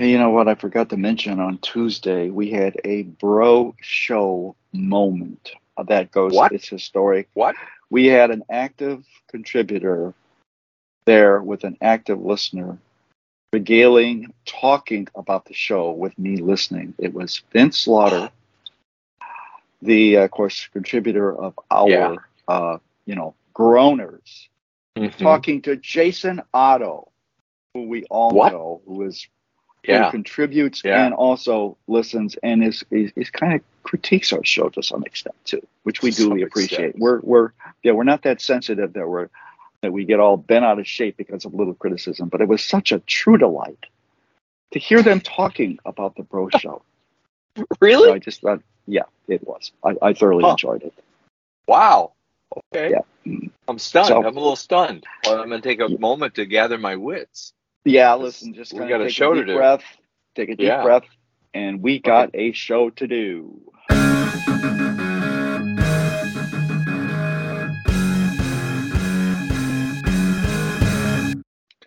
Hey, you know what? I forgot to mention on Tuesday we had a bro show moment. Uh, That goes. What? It's historic. What? We had an active contributor there with an active listener, regaling, talking about the show with me listening. It was Vince Slaughter, the uh, of course contributor of our, Yeah. uh, you know, groaners, Mhm. talking to Jason Otto, who we all What? know, who is Yeah. contributes Yeah. and also listens and is, is is kind of critiques our show to some extent too, which we To duly extent. appreciate. We're we're yeah we're not that sensitive that we're that we get all bent out of shape because of little criticism, but it was such a true delight to hear them talking about the Bro Show. So Really? I just thought, yeah, it was. I, I thoroughly Huh. enjoyed it. Wow. Okay. Yeah. I'm stunned. So- I'm a little stunned. Well, I'm going to take a moment to gather my wits. Yeah, listen, just we got of a take show a to deep do. breath, take a deep Yeah. breath, and we got a show to do.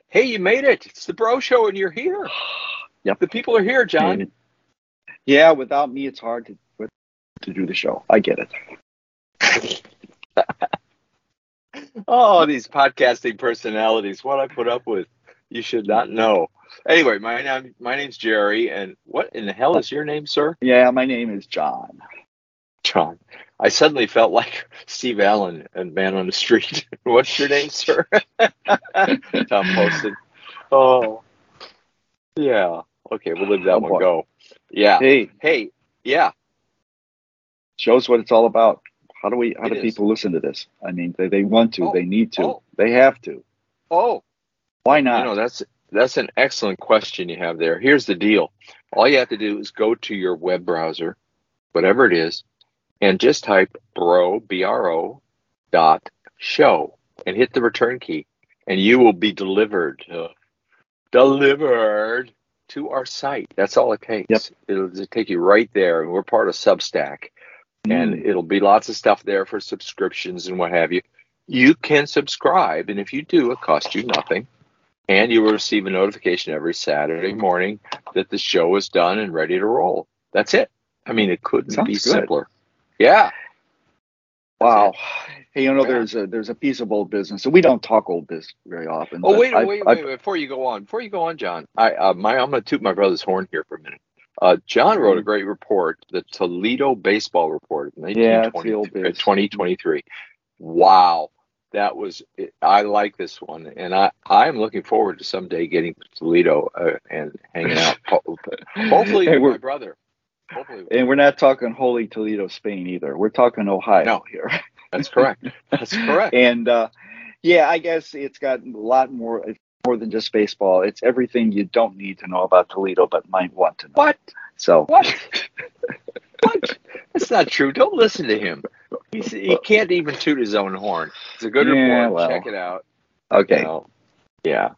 Hey, you made it. It's the Bro Show, and you're here. Yep. The people are here, John. Yeah, without me, it's hard to to do the show. I get it. Oh, these podcasting personalities. What I put up with. You should not know. Anyway, my name my name's Jerry, and what in the hell is your name, sir? Yeah, my name is John. John. I suddenly felt like Steve Allen and Man on the Street. What's your name, sir? Tom posted. Oh, yeah. Okay, we'll leave that Oh, one boy. go. Yeah. Hey, Hey, yeah. shows what it's all about. How do we? How It do is. people listen to this? I mean, they, they want to, Oh, they need to, oh. they have to. Oh, Why not? you know that's that's an excellent question you have there. Here's the deal: all you have to do is go to your web browser, whatever it is, and just type bro b r o dot show and hit the return key, and you will be delivered uh, delivered to our site. That's all it takes. Yep. It'll just take you right there, and we're part of Substack and Mm. it'll be lots of stuff there for subscriptions and what have you. You can subscribe, and if you do, it costs you nothing, and you will receive a notification every Saturday morning that the show is done and ready to roll. That's it. I mean, it couldn't Sounds be good. simpler. Yeah. wow. Hey, you know, Yeah. there's a there's a piece of old business, and we don't talk old business very often. Oh wait, I- wait, I- wait, wait! Before you go on, before you go on, John, I uh, my I'm going to toot my brother's horn here for a minute. Uh, John wrote a Mm-hmm. great report, the Toledo Baseball Report, Yeah, it's the old 2023. Wow, that was I like this one, and I I'm looking forward to someday getting to Toledo uh, and hanging out. Hopefully, with my brother. Hopefully, And we're not talking holy Toledo, Spain either. We're talking Ohio No. here. that's correct. That's correct. And uh, yeah, I guess it's got a lot more. It's more than just baseball. It's everything you don't need to know about Toledo, but might want to know. What? So What? what? That's not true. Don't listen to him. He's, he can't even toot his own horn. It's a good Yeah, report. well. Check it out. okay, You know, yeah,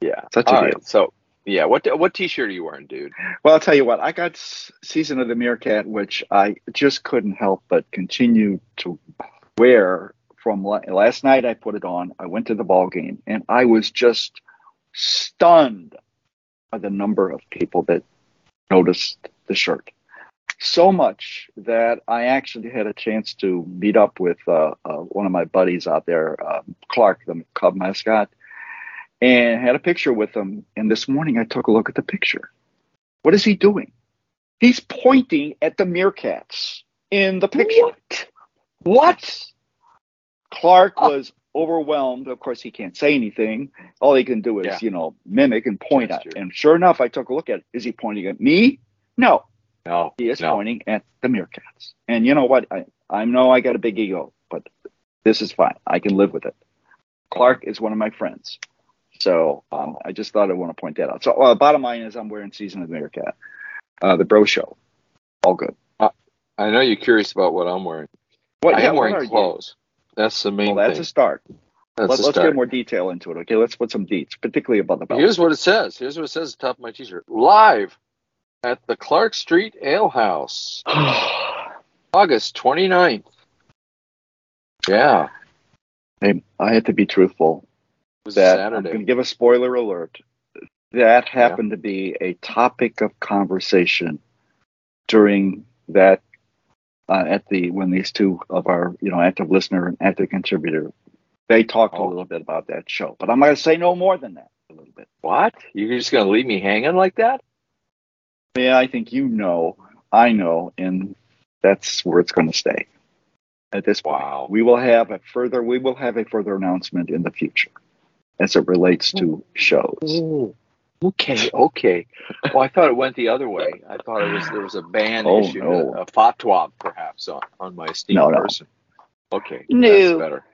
yeah. Such a All deal. So, yeah. What what T-shirt are you wearing, dude? well, I'll tell you what. I got Season of the Meerkat, which I just couldn't help but continue to wear. From last night, I put it on. I went to the ball game, and I was just stunned by the number of people that noticed the shirt. So much that I actually had a chance to meet up with uh, uh, one of my buddies out there, uh, Clark, the Cub mascot, and had a picture with him. And this morning I took a look at the picture. What is he doing? He's pointing at the meerkats in the picture. What? What? Clark was overwhelmed. Of course, he can't say anything. All he can do is, Yeah. you know, mimic and point Gesture. at. And sure enough, I took a look at it. Is he pointing at me? No, No. he is no. pointing at the meerkats. And you know what? I, I know I got a big ego, but this is fine. I can live with it. Clark is one of my friends. So um, I just thought I want to point that out. So uh, bottom line is I'm wearing Season of the Meerkat, uh, the Bro Show. All good. I know you're curious about what I'm wearing. What, I yeah, am wearing are you? clothes. That's the main Well, that's thing. a start. That's Let, start. get more detail into it. Okay, let's put some deets, particularly about the belt. Here's what it says. Here's what it says at the top of my T-shirt. Live at the Clark Street Ale House, August 29th. Yeah, Hey, I had to be truthful. was That I'm going to give a spoiler alert. that happened yeah. to be a topic of conversation during that uh, at the when these two of our you know active listener and active contributor they talked oh. a little bit about that show but i'm going to say no more than that a little bit what you're just going to leave me hanging like that yeah i think you know i know and that's where it's going to stay at this point wow. we will have a further we will have a further announcement in the future as it relates to shows Ooh. Okay, okay. Well, I thought it went the other way. I thought it was there was a ban oh, issue, no. a, a fatwa perhaps on, on my esteemed no, no. person. Okay, no. that's better.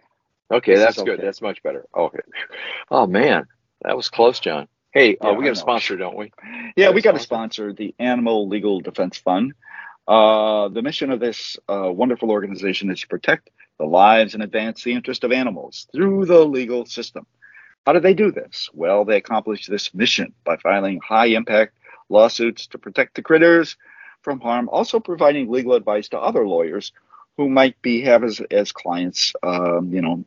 Okay, this that's good. Okay. That's much better. Okay. Oh man, that was close, John. Hey, uh, yeah, uh, we got a sponsor, don't we? Yeah, we got a sponsor, the Animal Legal Defense Fund. Uh, the mission of this uh, wonderful organization is to protect the lives and advance the interest of animals through the legal system. How do they do this? Well, they accomplish this mission by filing high impact lawsuits to protect the critters from harm, also providing legal advice to other lawyers who might be have as, as clients, um, you know,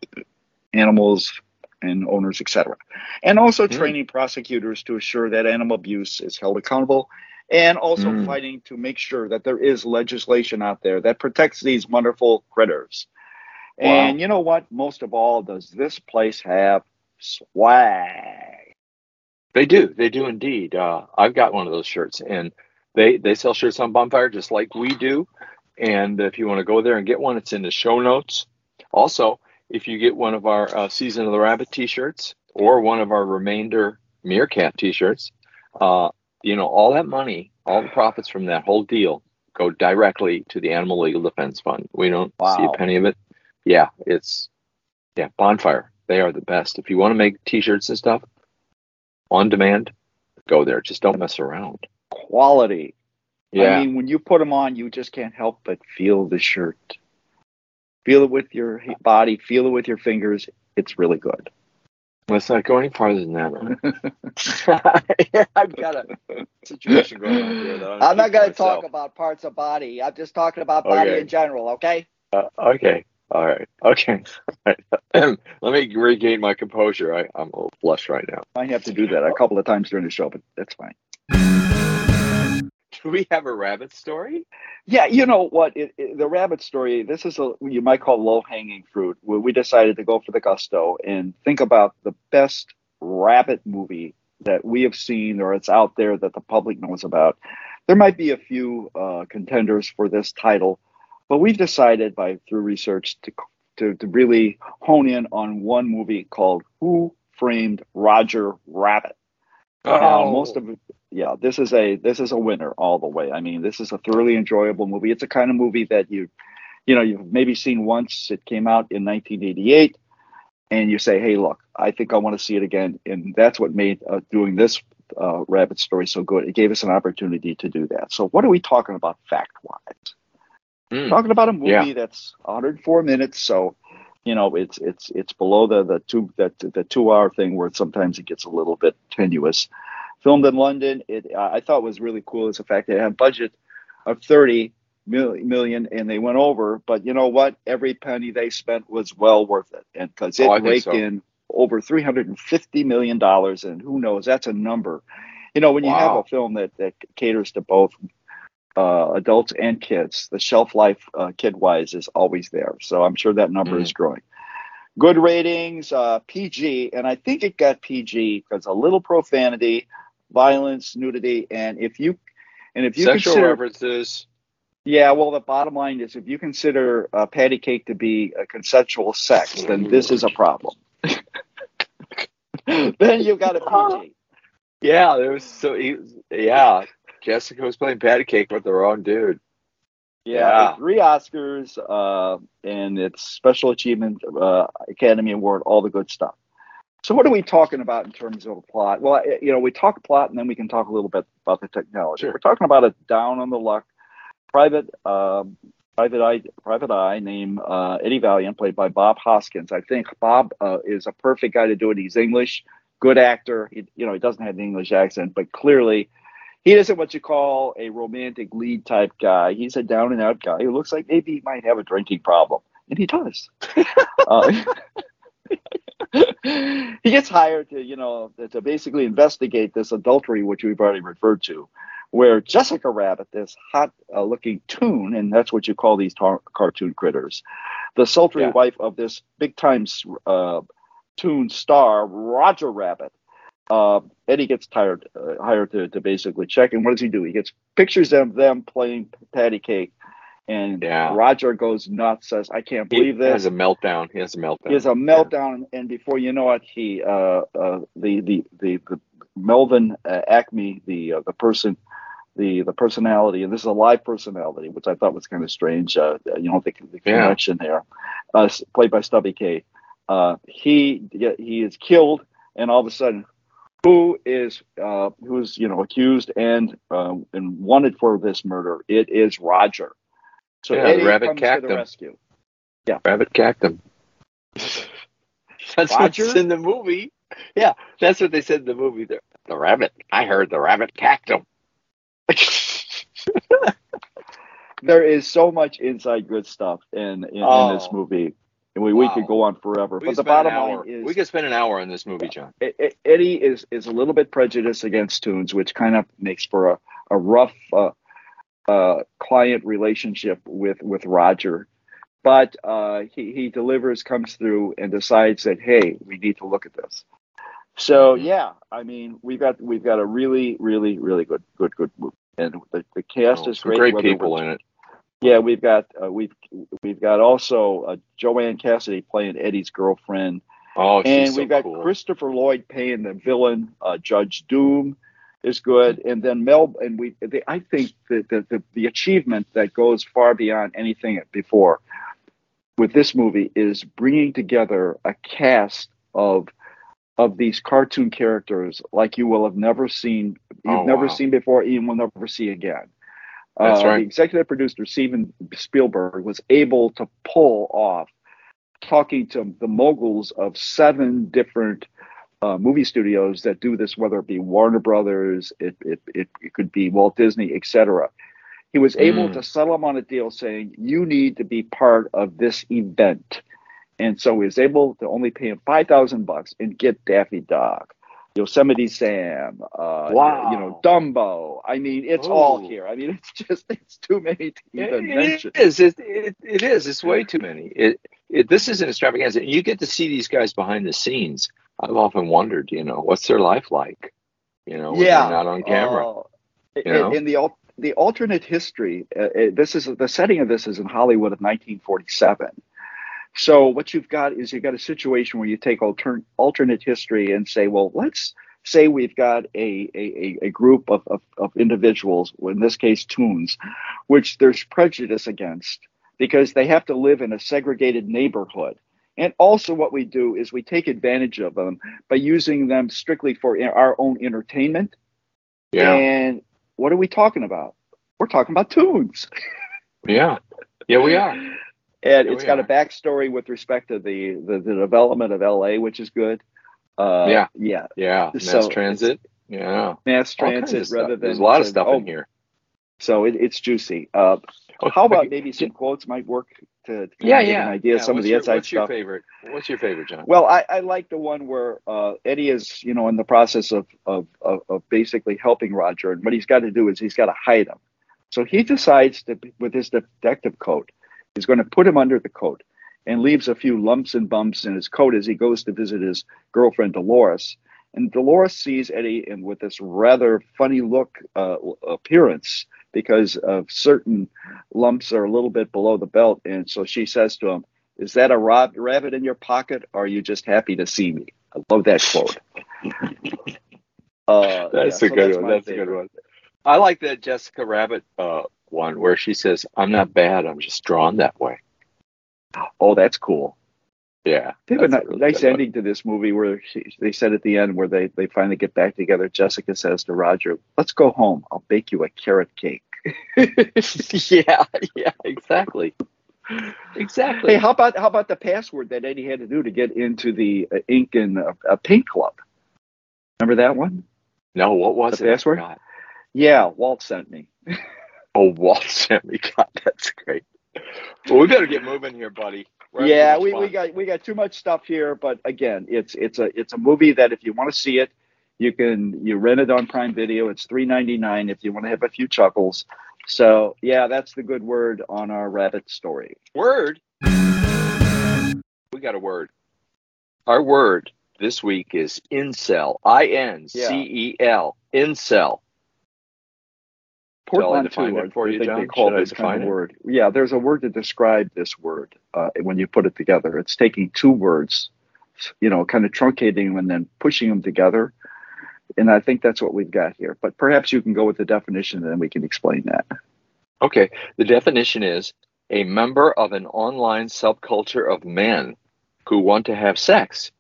animals and owners, etc. And also mm. training prosecutors to assure that animal abuse is held accountable and also mm. fighting to make sure that there is legislation out there that protects these wonderful critters. Wow. And you know what? Most of all, does this place have swag. They do. They do indeed. Uh, I've got one of those shirts, and they they sell shirts on Bonfire just like we do. And if you want to go there and get one, it's in the show notes. Also, if you get one of our uh, Season of the Rabbit T-shirts or one of our Remainder Meerkat T-shirts, uh, you know all that money, all the profits from that whole deal go directly to the Animal Legal Defense Fund. We don't wow. see a penny of it. Yeah, it's yeah Bonfire. They are the best. If you want to make t-shirts and stuff on demand, go there. Just don't mess around. Quality. Yeah. I mean, when you put them on, you just can't help but feel the shirt. Feel it with your body, feel it with your fingers. It's really good. Let's not go any farther than that. I've got a situation going on here. That I'm, not going to talk about parts of body. I'm just talking about body okay. in general, okay? Uh, okay. All right. Okay. Let me regain my composure. I, I'm a little flushed right now. I have to do that a couple of times during the show, but that's fine. Do we have a rabbit story? Yeah, you know what? It, it, the rabbit story. This is a you might call low hanging fruit. We decided to go for the gusto and think about the best rabbit movie that we have seen or it's out there that the public knows about. There might be a few uh, contenders for this title but we've decided by through research to, to, to really hone in on one movie called Who Framed Roger Rabbit. Oh. Most of yeah, this is a this is a winner all the way. I mean, this is a thoroughly enjoyable movie. It's a kind of movie that you, you know, you've maybe seen once. It came out in 1988, and you say, "Hey, look, I think I want to see it again." And that's what made uh, doing this uh, rabbit story so good. It gave us an opportunity to do that. So, what are we talking about fact wise? Mm. Talking about a movie yeah. that's 104 minutes, so you know it's it's it's below the the two that the two hour thing where sometimes it gets a little bit tenuous. Filmed in London, it I thought was really cool is the fact that it had a budget of 30 million and they went over, but you know what? Every penny they spent was well worth it, and because it oh, raked so. in over 350 million dollars, and who knows? That's a number. You know, when you wow. have a film that that caters to both uh, adults and kids. The shelf life uh, kid wise is always there. So I'm sure that number mm. is growing. Good ratings, uh, PG, and I think it got PG because a little profanity, violence, nudity, and if you and if you sexual consider, references. Yeah, well, the bottom line is if you consider uh, patty cake to be a consensual sex, then this is a problem. then you've got a PG. Yeah, there was so yeah. Jessica was playing patty cake with the wrong dude. Yeah, yeah. three Oscars, uh, and it's Special Achievement uh, Academy Award, all the good stuff. So, what are we talking about in terms of a plot? Well, you know, we talk plot, and then we can talk a little bit about the technology. Sure. We're talking about a down on the luck private uh, private eye private eye named uh, Eddie Valiant, played by Bob Hoskins. I think Bob uh, is a perfect guy to do it. He's English, good actor. He, you know, he doesn't have an English accent, but clearly he isn't what you call a romantic lead type guy. He's a down and out guy who looks like maybe he might have a drinking problem, and he does. uh, he gets hired to, you know, to basically investigate this adultery, which we've already referred to, where Jessica Rabbit, this hot-looking uh, toon, and that's what you call these tar- cartoon critters, the sultry yeah. wife of this big-time uh, toon star, Roger Rabbit. Uh, Eddie gets tired, uh, hired to, to basically check, and what does he do? He gets pictures of them playing patty cake and yeah. Roger goes nuts, says, "I can't believe he this." Has a meltdown. He has a meltdown. He has a meltdown, yeah. and before you know it, he uh, uh, the, the the the Melvin uh, Acme, the uh, the person, the the personality, and this is a live personality, which I thought was kind of strange. Uh, you know, the, the connection yeah. there, uh, played by Stubby Kaye. he he is killed, and all of a sudden, who is uh, who's you know accused and uh, and wanted for this murder? It is Roger. So yeah, Eddie rabbit comes to the rescue. Yeah, rabbit cactum. that's Roger? what's in the movie. Yeah, that's what they said in the movie. The, the rabbit. I heard the rabbit cactum. there is so much inside good stuff in in, oh. in this movie. And we, wow. we could go on forever. We but the bottom line is we could spend an hour on this movie, John. Eddie is is a little bit prejudiced against toons, which kind of makes for a, a rough uh, uh, client relationship with with Roger, but uh, he he delivers, comes through, and decides that hey, we need to look at this. So mm-hmm. yeah, I mean we've got we've got a really really really good good good movie, and the, the cast oh, is great. Great people in it. Yeah, we've got uh, we've we've got also uh, Joanna Cassidy playing Eddie's girlfriend. Oh, and we've so got cool. Christopher Lloyd playing the villain, uh, Judge Doom is good. And then Mel, and we, they, I think that the, the, the achievement that goes far beyond anything before with this movie is bringing together a cast of of these cartoon characters like you will have never seen, you've oh, never wow. seen before, and will never see again. That's uh, right. The executive producer Steven Spielberg was able to pull off talking to the moguls of seven different uh, movie studios that do this, whether it be Warner Brothers, it it it, it could be Walt Disney, etc. He was able mm. to settle him on a deal saying, "You need to be part of this event," and so he was able to only pay him five thousand bucks and get Daffy Duck, Yosemite Sam, uh, wow. you know Dumbo. I mean, it's Ooh. all here. I mean, it's just it's too many to even it, mention. It is. It, it, it is. It's way too many. It, it this is an extravaganza. You get to see these guys behind the scenes I've often wondered, you know, what's their life like? You know, when yeah. they're not on camera. Uh, you know? in, the the alternate history, uh, uh, this is the setting of this is in Hollywood of 1947. So what you've got is you've got a situation where you take altern- alternate history and say, well, let's say we've got a, a, a group of, of, of individuals, in this case, toons, which there's prejudice against because they have to live in a segregated neighborhood and also, what we do is we take advantage of them by using them strictly for our own entertainment. Yeah. And what are we talking about? We're talking about toons. yeah. Yeah, we are. And it's got a backstory with respect to the, the, the development of LA, which is good. Uh, yeah. Yeah. Yeah. Mass so transit. Yeah. Mass transit rather than. There's a lot of stuff oh, in here. So it, it's juicy. Uh, oh, how about maybe some quotes might work to, to yeah, yeah. an idea yeah. some what's of the your, inside what's stuff. What's your favorite? What's your favorite, John? Well, I, I like the one where uh, Eddie is, you know, in the process of, of, of, of basically helping Roger, and what he's got to do is he's got to hide him. So he decides to, with his detective coat, he's going to put him under the coat and leaves a few lumps and bumps in his coat as he goes to visit his girlfriend Dolores. And Dolores sees Eddie and with this rather funny look uh, appearance because of certain lumps are a little bit below the belt. And so she says to him, Is that a rob- rabbit in your pocket or are you just happy to see me? I love that quote. uh, that's yeah, a so good that's one. That's favorite. a good one. I like that Jessica Rabbit uh, one where she says, I'm not bad, I'm just drawn that way. Oh, that's cool. Yeah. They have a really nice ending one. to this movie where she, they said at the end where they, they finally get back together. Jessica says to Roger, let's go home. I'll bake you a carrot cake. yeah, yeah, exactly. Exactly. Hey, how about how about the password that Eddie had to do to get into the uh, ink and uh, paint club? Remember that one? No, what was the it? password? Yeah, Walt sent me. oh, Walt sent me. God, that's great. Well, we better get moving here, buddy. We're yeah, we, fun. we got we got too much stuff here, but again, it's it's a it's a movie that if you want to see it, you can you rent it on Prime Video. It's three ninety nine if you want to have a few chuckles. So yeah, that's the good word on our rabbit story. word. We got a word. Our word this week is incel. I N C E L. Incel. Shall I define Portmanteau, it for I you, think John? they call Should this kind of word. Yeah, there's a word to describe this word uh, when you put it together. It's taking two words, you know, kind of truncating them and then pushing them together. And I think that's what we've got here. But perhaps you can go with the definition and then we can explain that. Okay. The definition is a member of an online subculture of men who want to have sex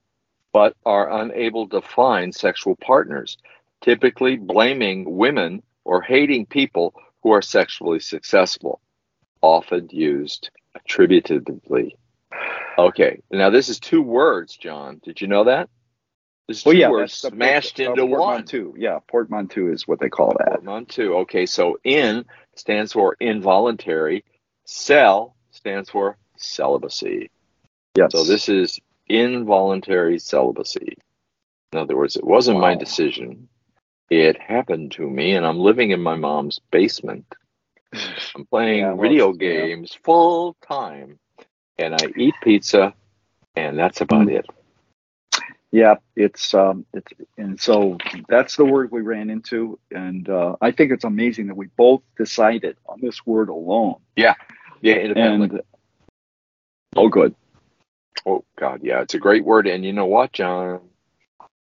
but are unable to find sexual partners, typically blaming women or hating people who are sexually successful, often used attributively. Okay. Now this is two words, John. Did you know that? This is two yeah, words smashed uh, into one. portmanteau. Yeah, portmanteau is what they call that. Portmanteau. Okay, so in stands for involuntary. Cell stands for celibacy. Yes. So this is involuntary celibacy. In other words, it wasn't my decision. It happened to me, and I'm living in my mom's basement. I'm playing Yeah, video yeah. games full time, and I eat pizza, and that's about Mm. it. Yeah, it's um, it's and so that's the word we ran into, and uh, I think it's amazing that we both decided on this word alone. Yeah, yeah, And oh, good. Oh God, yeah, it's a great word, and you know what, John?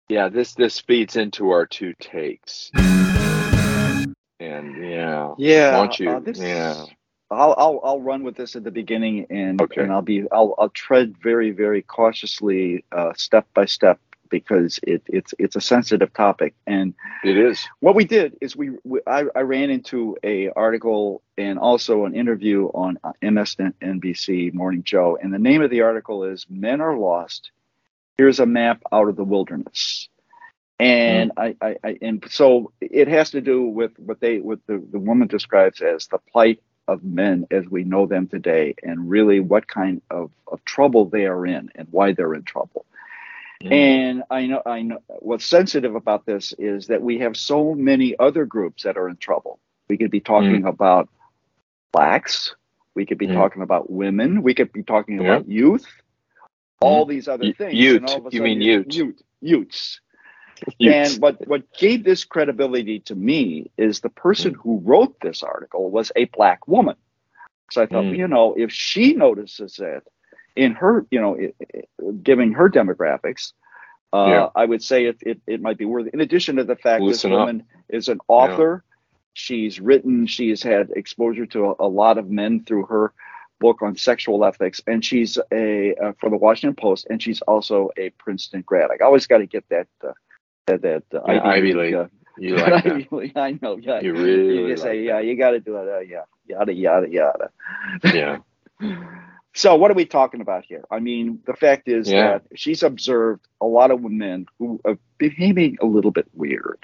Yeah, this this feeds into our two takes, and yeah, Yeah, want you? uh, this- yeah, I'll, I'll I'll run with this at the beginning, and Okay. and I'll be I'll I'll tread very very cautiously, uh, step by step, because it it's it's a sensitive topic, and it is. what we did is we, we I, I ran into a article and also an interview on uh, MSNBC Morning Joe, and the name of the article is "Men Are Lost. Here's a map out of the wilderness." And I, I, I and so it has to do with what they what the, the woman describes as the plight of men as we know them today, and really what kind of, of trouble they are in and why they're in trouble. Mm. And I know, I know what's sensitive about this is that we have so many other groups that are in trouble. We could be talking about blacks. We could be Mm. talking about women. We could be talking Yeah. about youth. All these other things. Ute. And all of a You mean Ute. Ute. Utes. Yes. And what, what gave this credibility to me is the person Mm. who wrote this article was a black woman. So I thought, Mm. you know, if she notices it in her, you know, giving her demographics, uh, Yeah. I would say it, it, it might be worth. In addition to the fact Listen this up. woman is an author, she's written, she's had exposure to a, a lot of men through her book on sexual ethics, and she's a uh, for the Washington Post, and she's also a Princeton grad. I always got to get that uh, that that uh, Yeah, Ivy League. uh, you like that? Ivy League, I know. Yeah, You really just say, like yeah, you got to do it. Uh, yeah, yada yada yada. Yeah. So what are we talking about here? I mean, the fact is Yeah. that she's observed a lot of women who are behaving a little bit weird.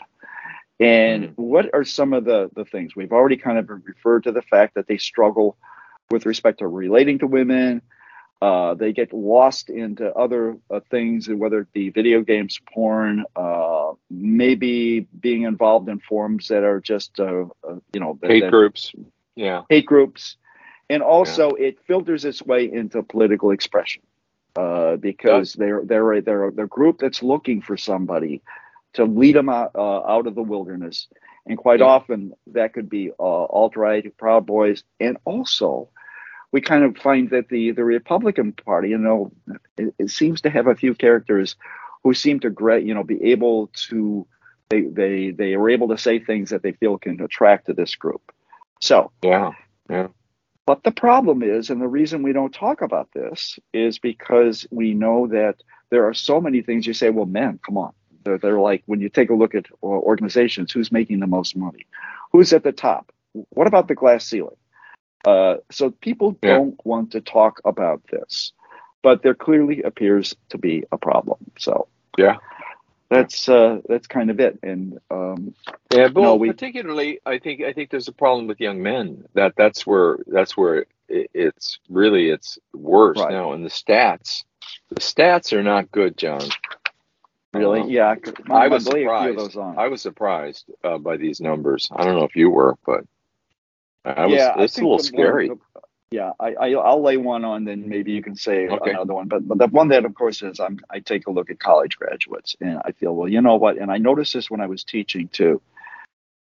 And Mhm. what are some of the, the things? We've already kind of referred to the fact that they struggle with respect to relating to women. Uh, they get lost into other uh, things, whether it be video games, porn, uh, maybe being involved in forums that are just, uh, uh, you know, Hate that- groups. Yeah. hate groups, and also it filters its way into political expression uh, because they're they're a, they're a, they're a group that's looking for somebody to lead them out uh, out of the wilderness, and quite Yeah. often that could be uh, alt right, Proud Boys, and also we kind of find that the the Republican Party, you know, it, it seems to have a few characters who seem to gra- you know be able to they they they are able to say things that they feel can attract to this group. So Yeah. yeah. but the problem is, and the reason we don't talk about this is because we know that there are so many things you say, well, man, come on. They're, they're like, when you take a look at uh, organizations, who's making the most money? Who's at the top? What about the glass ceiling? Uh, so people Yeah. don't want to talk about this, but there clearly appears to be a problem. So Yeah. that's uh, that's kind of it. And um, Yeah, but No, we- particularly, I think I think there's a problem with young men. That that's where that's where it, it's really it's worse Right. now. And the stats, the stats are not good, John. Really? Um, yeah. I was few of surprised. I was surprised uh, by these numbers. I don't know if you were, but I was. yeah, it's a little scary. one- yeah, I, I I'll lay one on, then maybe you can say Okay. another one. But but the one that, of course, is I'm I take a look at college graduates, and I feel well, you know what? And I noticed this when I was teaching too.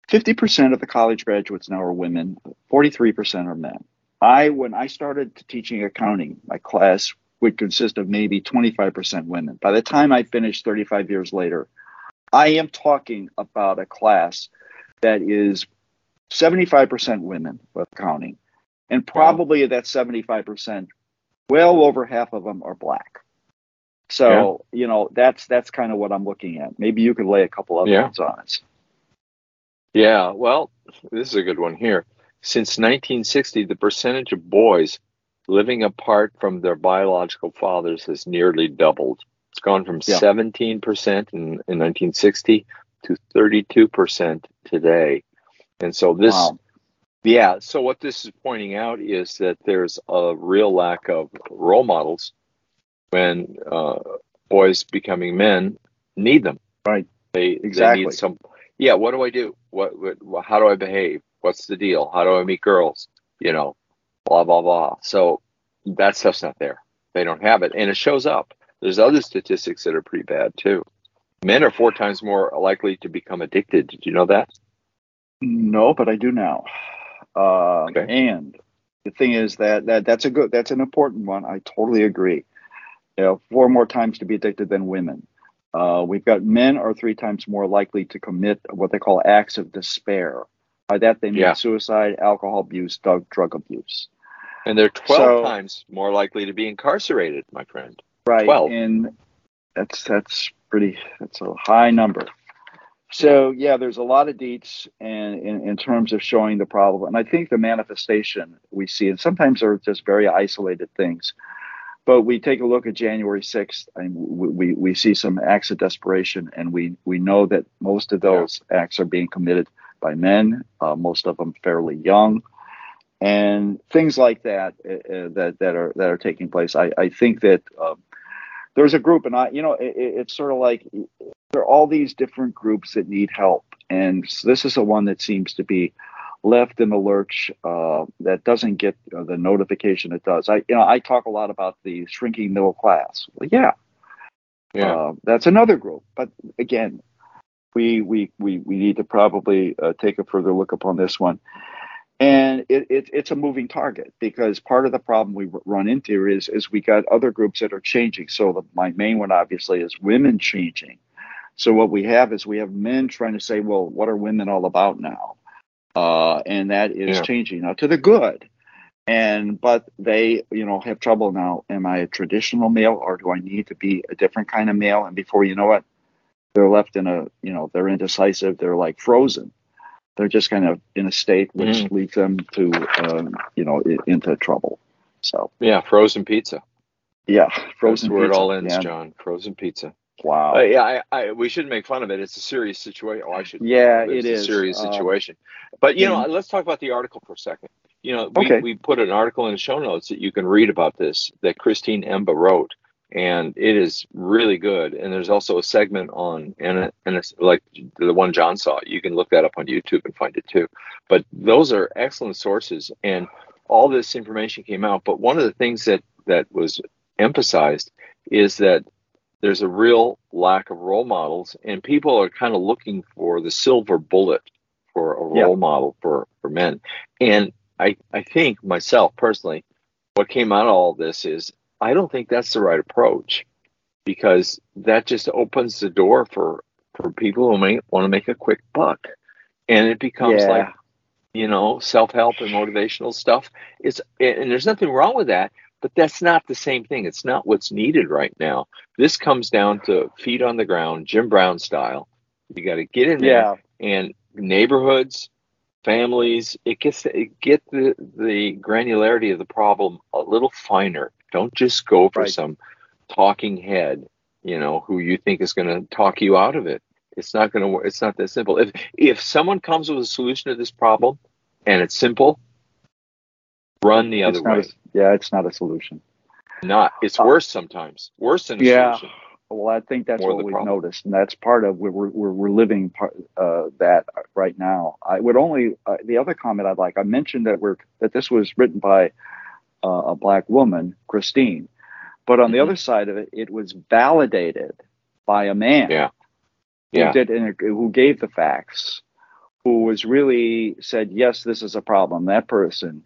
Fifty percent of the college graduates now are women. Forty three percent are men. I when I started teaching accounting, my class would consist of maybe twenty five percent women. By the time I finished, thirty five years later, I am talking about a class that is 75% women with counting. And probably of that 75%, well over half of them are black. So, you know, that's that's kind of what I'm looking at. Maybe you could lay a couple other Yeah. ones on it. Yeah, well, this is a good one here. Since 1960, the percentage of boys living apart from their biological fathers has nearly doubled. It's gone from Yeah. 17% in, in 1960 to 32% today. And so this, Wow. yeah, so what this is pointing out is that there's a real lack of role models when uh, boys becoming men need them. Right. They, they Exactly. need some yeah what do i do? What, what how do i behave? What's the deal? How do i meet girls? You know blah blah blah. So that stuff's not there. They don't have it. And it shows up. There's other statistics that are pretty bad too. Men are four times more likely to become addicted. Did you know that No, but I do now. Uh, Okay. And the thing is that, that that's a good, that's an important one. I totally agree. You know, four more times to be addicted than women. Uh, we've got men are three times more likely to commit what they call acts of despair. By that they mean Yeah. suicide, alcohol abuse, drug, drug abuse. and they're 12 So- times more likely to be incarcerated my friend Right. 12. And that's that's pretty that's a high number. So yeah, there's a lot of deets and in, in terms of showing the problem. And I think the manifestation we see, and sometimes they're just very isolated things. But we take a look at January 6th, and we, we, see some acts of desperation, and we, we know that most of those acts are being committed by men, uh, most of them fairly young, and things like that uh, uh, that that are that are taking place. I, I think that um, there's a group, and I you know it- it's sort of like there are all these different groups that need help, and this is the one that seems to be left in the lurch uh, that doesn't get uh, the notification it does. I you know I talk a lot about the shrinking middle class. Well, yeah, yeah uh, that's another group. But again, we we we, we need to probably uh, take a further look upon this one. And it, it, it's a moving target because part of the problem we run into is is we got other groups that are changing. So the, my main one obviously is women changing. So what we have is we have men trying to say, well, what are women all about now? Uh, and that is Yeah. changing now to the good. And but they, you know, have trouble now. Am I a traditional male or do I need to be a different kind of male? And before you know it, they're left in a, you know, they're indecisive. They're like frozen. They're just kind of in a state which Mm. leads them to, um, you know, i- into trouble. So yeah frozen pizza yeah, That's frozen. where it all ends Yeah. john frozen pizza Wow. Yeah, I, I, we shouldn't make fun of it. It's a serious situation. Oh, I should. Yeah, it's a is. serious Um, situation. but you know, let's talk about the article for a second. You know, we, Okay. we put an article in the show notes that you can read about this that Christine Emba wrote, and it is really good. And there's also a segment on and it- and it's like the one John saw. You can look that up on YouTube and find it too. But those are excellent sources, and all this information came out. But one of the things that that was emphasized is that there's a real lack of role models and people are kind of looking for the silver bullet for a role Yeah. model for, for men and I, I think myself personally what came out of all this is i don't think that's the right approach because that just opens the door for for people who may want to make a quick buck and it becomes Yeah. like you know self-help and motivational stuff it's and there's nothing wrong with that but that's not the same thing. It's not what's needed right now. This comes down to feet on the ground jim brown style. You got to get in there Yeah. and neighborhoods families it gets it get the the granularity of the problem a little finer. Don't just go for Right. some talking head you know who you think is going to talk you out of it. It's not going to work it's not that simple. If if someone comes with a solution to this problem and it's simple Run the other way. a, yeah, it's not a solution. Not. It's Uh, worse sometimes. Worse than a Yeah. solution. Well, I think that's More what we've problem. noticed, and that's part of we're we're, we're living part, uh, that right now. I would only uh, the other comment I'd like. I mentioned that we're that this was written by uh, a black woman, Christine, but on the Mhm. other side of it, it was validated by a man. Yeah. Who Yeah. did who gave the facts, who was really said yes, this is a problem. That person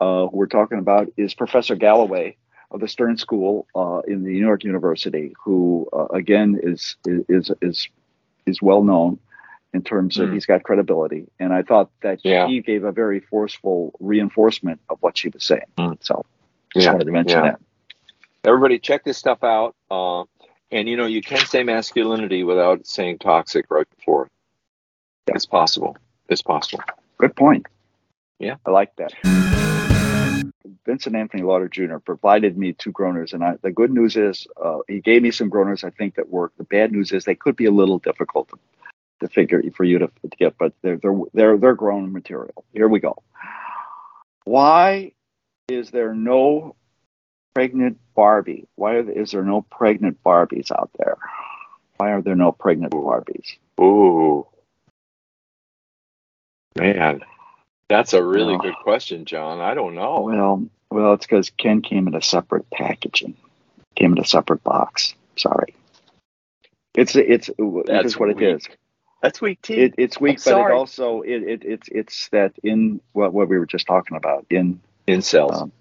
uh, who we're talking about is Professor Galloway of the Stern School uh, in the New York University, who uh, again is is is is well known in terms of Mm. he's got credibility, and I thought that Yeah. he gave a very forceful reinforcement of what she was saying. Mm. So just Yeah. wanted to mention Yeah. that. Everybody, check this stuff out. Uh, and you know, you can say masculinity without saying toxic right before. it. It's possible. It's possible. Good point. Yeah. I like that. Vincent Anthony Lauder Jr. provided me two groaners, and I, the good news is uh, he gave me some groaners I think that work. The bad news is they could be a little difficult to, to figure for you to, to get, but they're they're they're they're grown material. Here we go. Why is there no pregnant Barbie? Why is there no pregnant Barbies out there? Why are there no pregnant Barbies? Ooh. Man, that's a really good question, John. I don't know. Well, well, it's because Ken came in a separate packaging, came in a separate box. Sorry, it's it's That's what it weak. is. That's weak tea. It, it's weak, but sorry. it also it, it it's it's that in what what we were just talking about in Incels. um,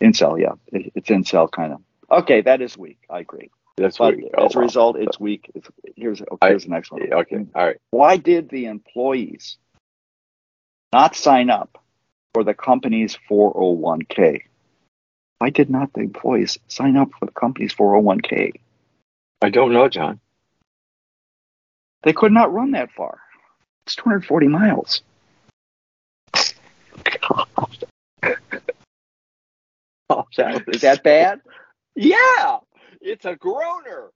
incel, yeah, it, it's incel kind of. Okay, that is weak. I agree. that's But weak. as Oh, a wow. result, it's weak. It's, here's okay, I- here's the next one. Okay. All right. Why did the employees not sign up for the company's 401k? Why did not the employees sign up for the company's 401k? I don't know, John. They could not run that far. It's 240 miles. Oh, Is that bad? Yeah, it's a groaner.